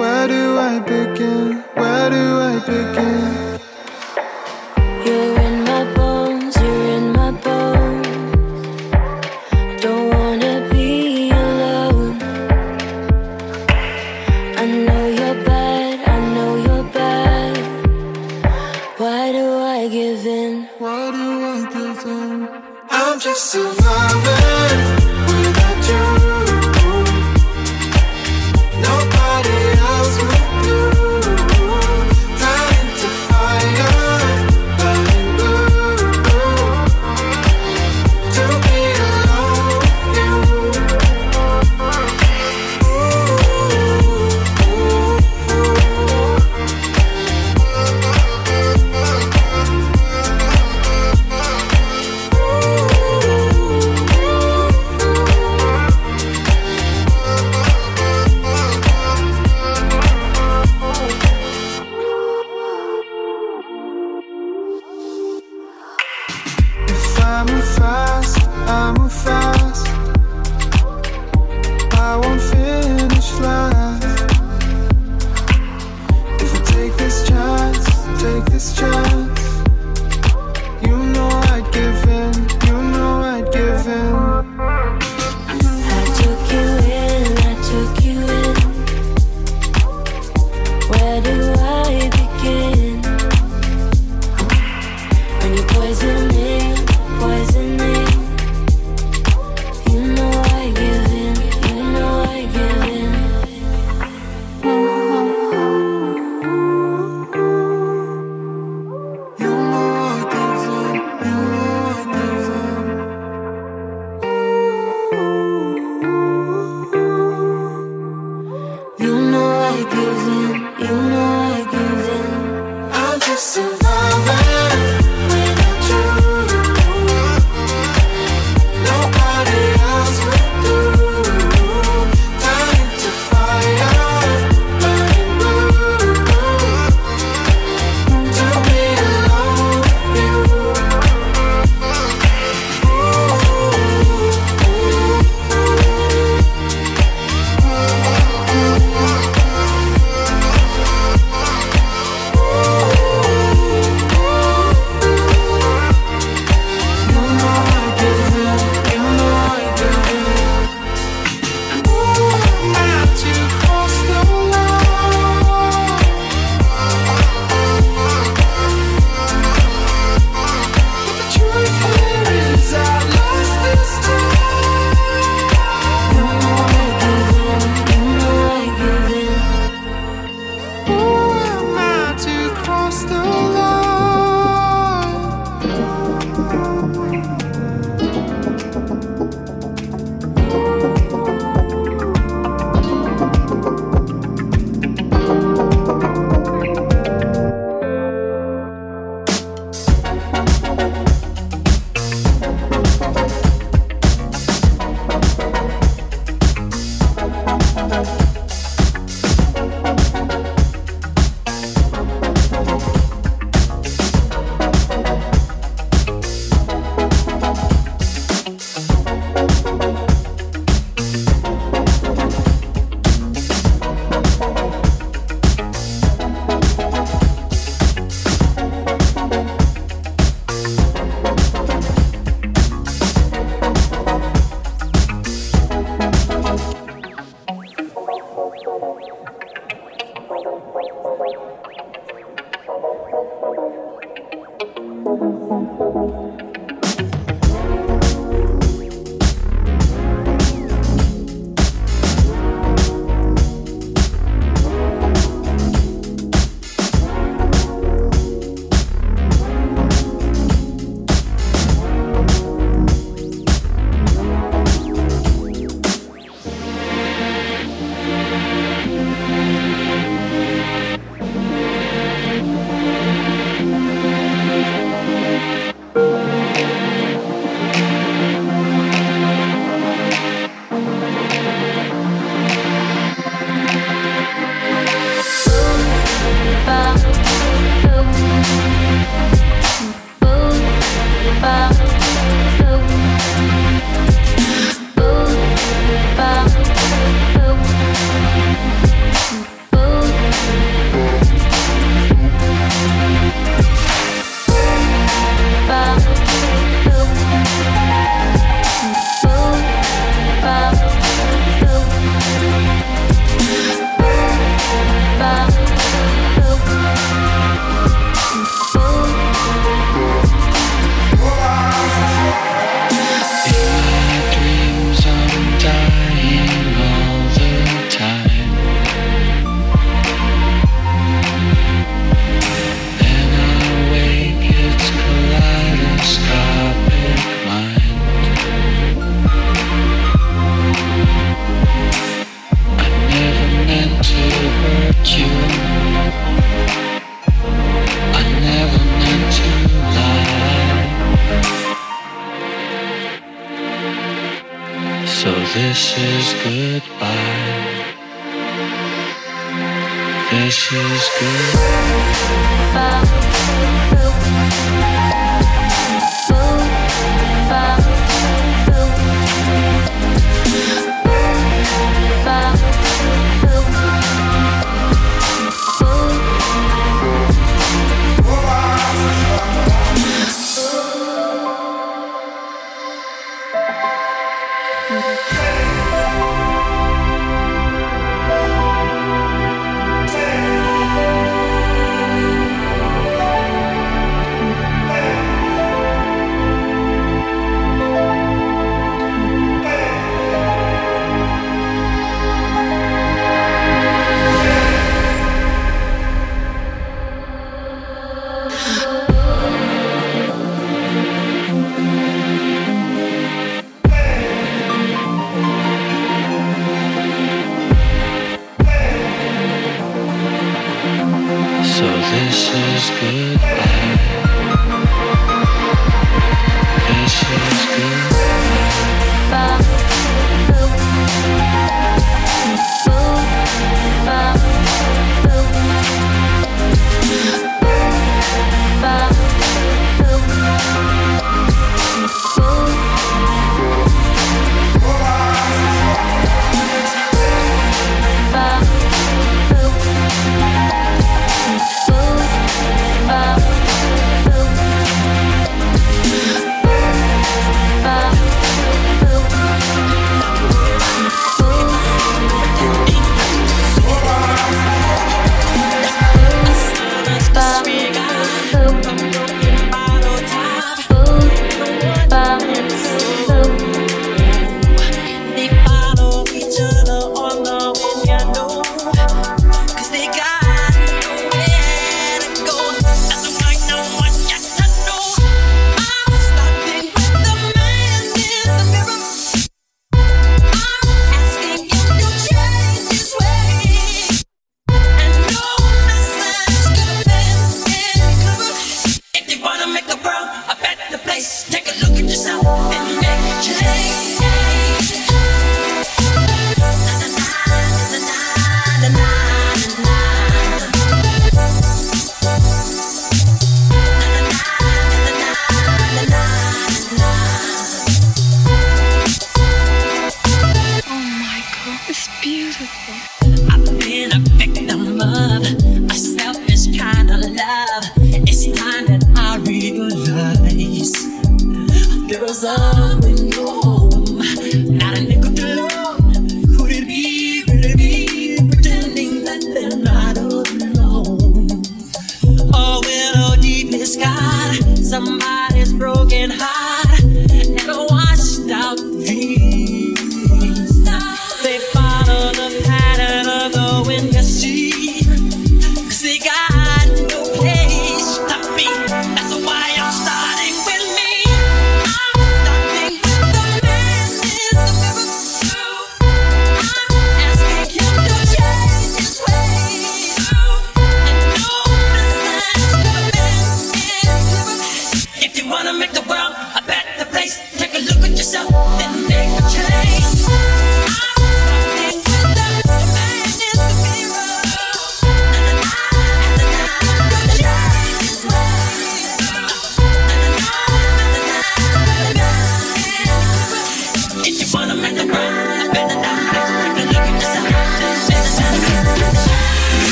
Where do I begin? Where do I begin?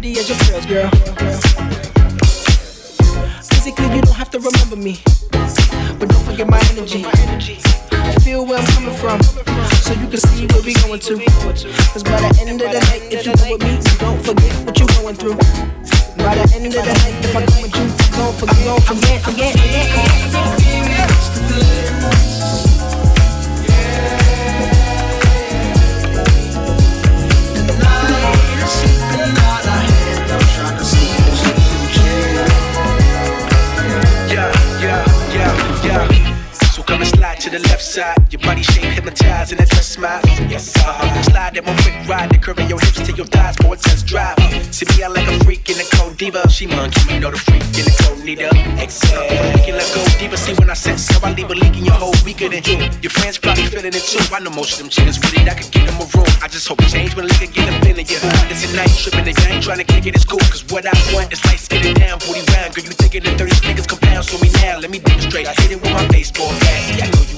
Pretty as your girls, girl. Physically, you don't have to remember me. But don't forget my energy. Feel where I'm coming from. So you can see where we going to. Cause by the end of the night, if you go with me, don't forget what you're going through. By the end of the night, if I come with you, don't forget, don't forget, forget, forget. To the left side. Your body shape hypnotized and that dress smile. Yes, uh, slide that one quick ride, the curve your hips to your thighs for a test drive. See me out like a freak in the cold diva. She monkey, you know the freak in the cold needle. Exhale, we let's go deeper. See when I set so I leave a leak in your whole weaker than you. Your friends probably feeling it too. I know most of them chickens with it. I could get them a room. I just hope it change when liquor get up in you. It's a night tripping, the gang trying to kick it. It's cool, cause what I want is light skin down, booty round. Girl, you thinking the 30 niggas compound, so me now. Let me demonstrate. I hit it with my baseball bat. See, I know you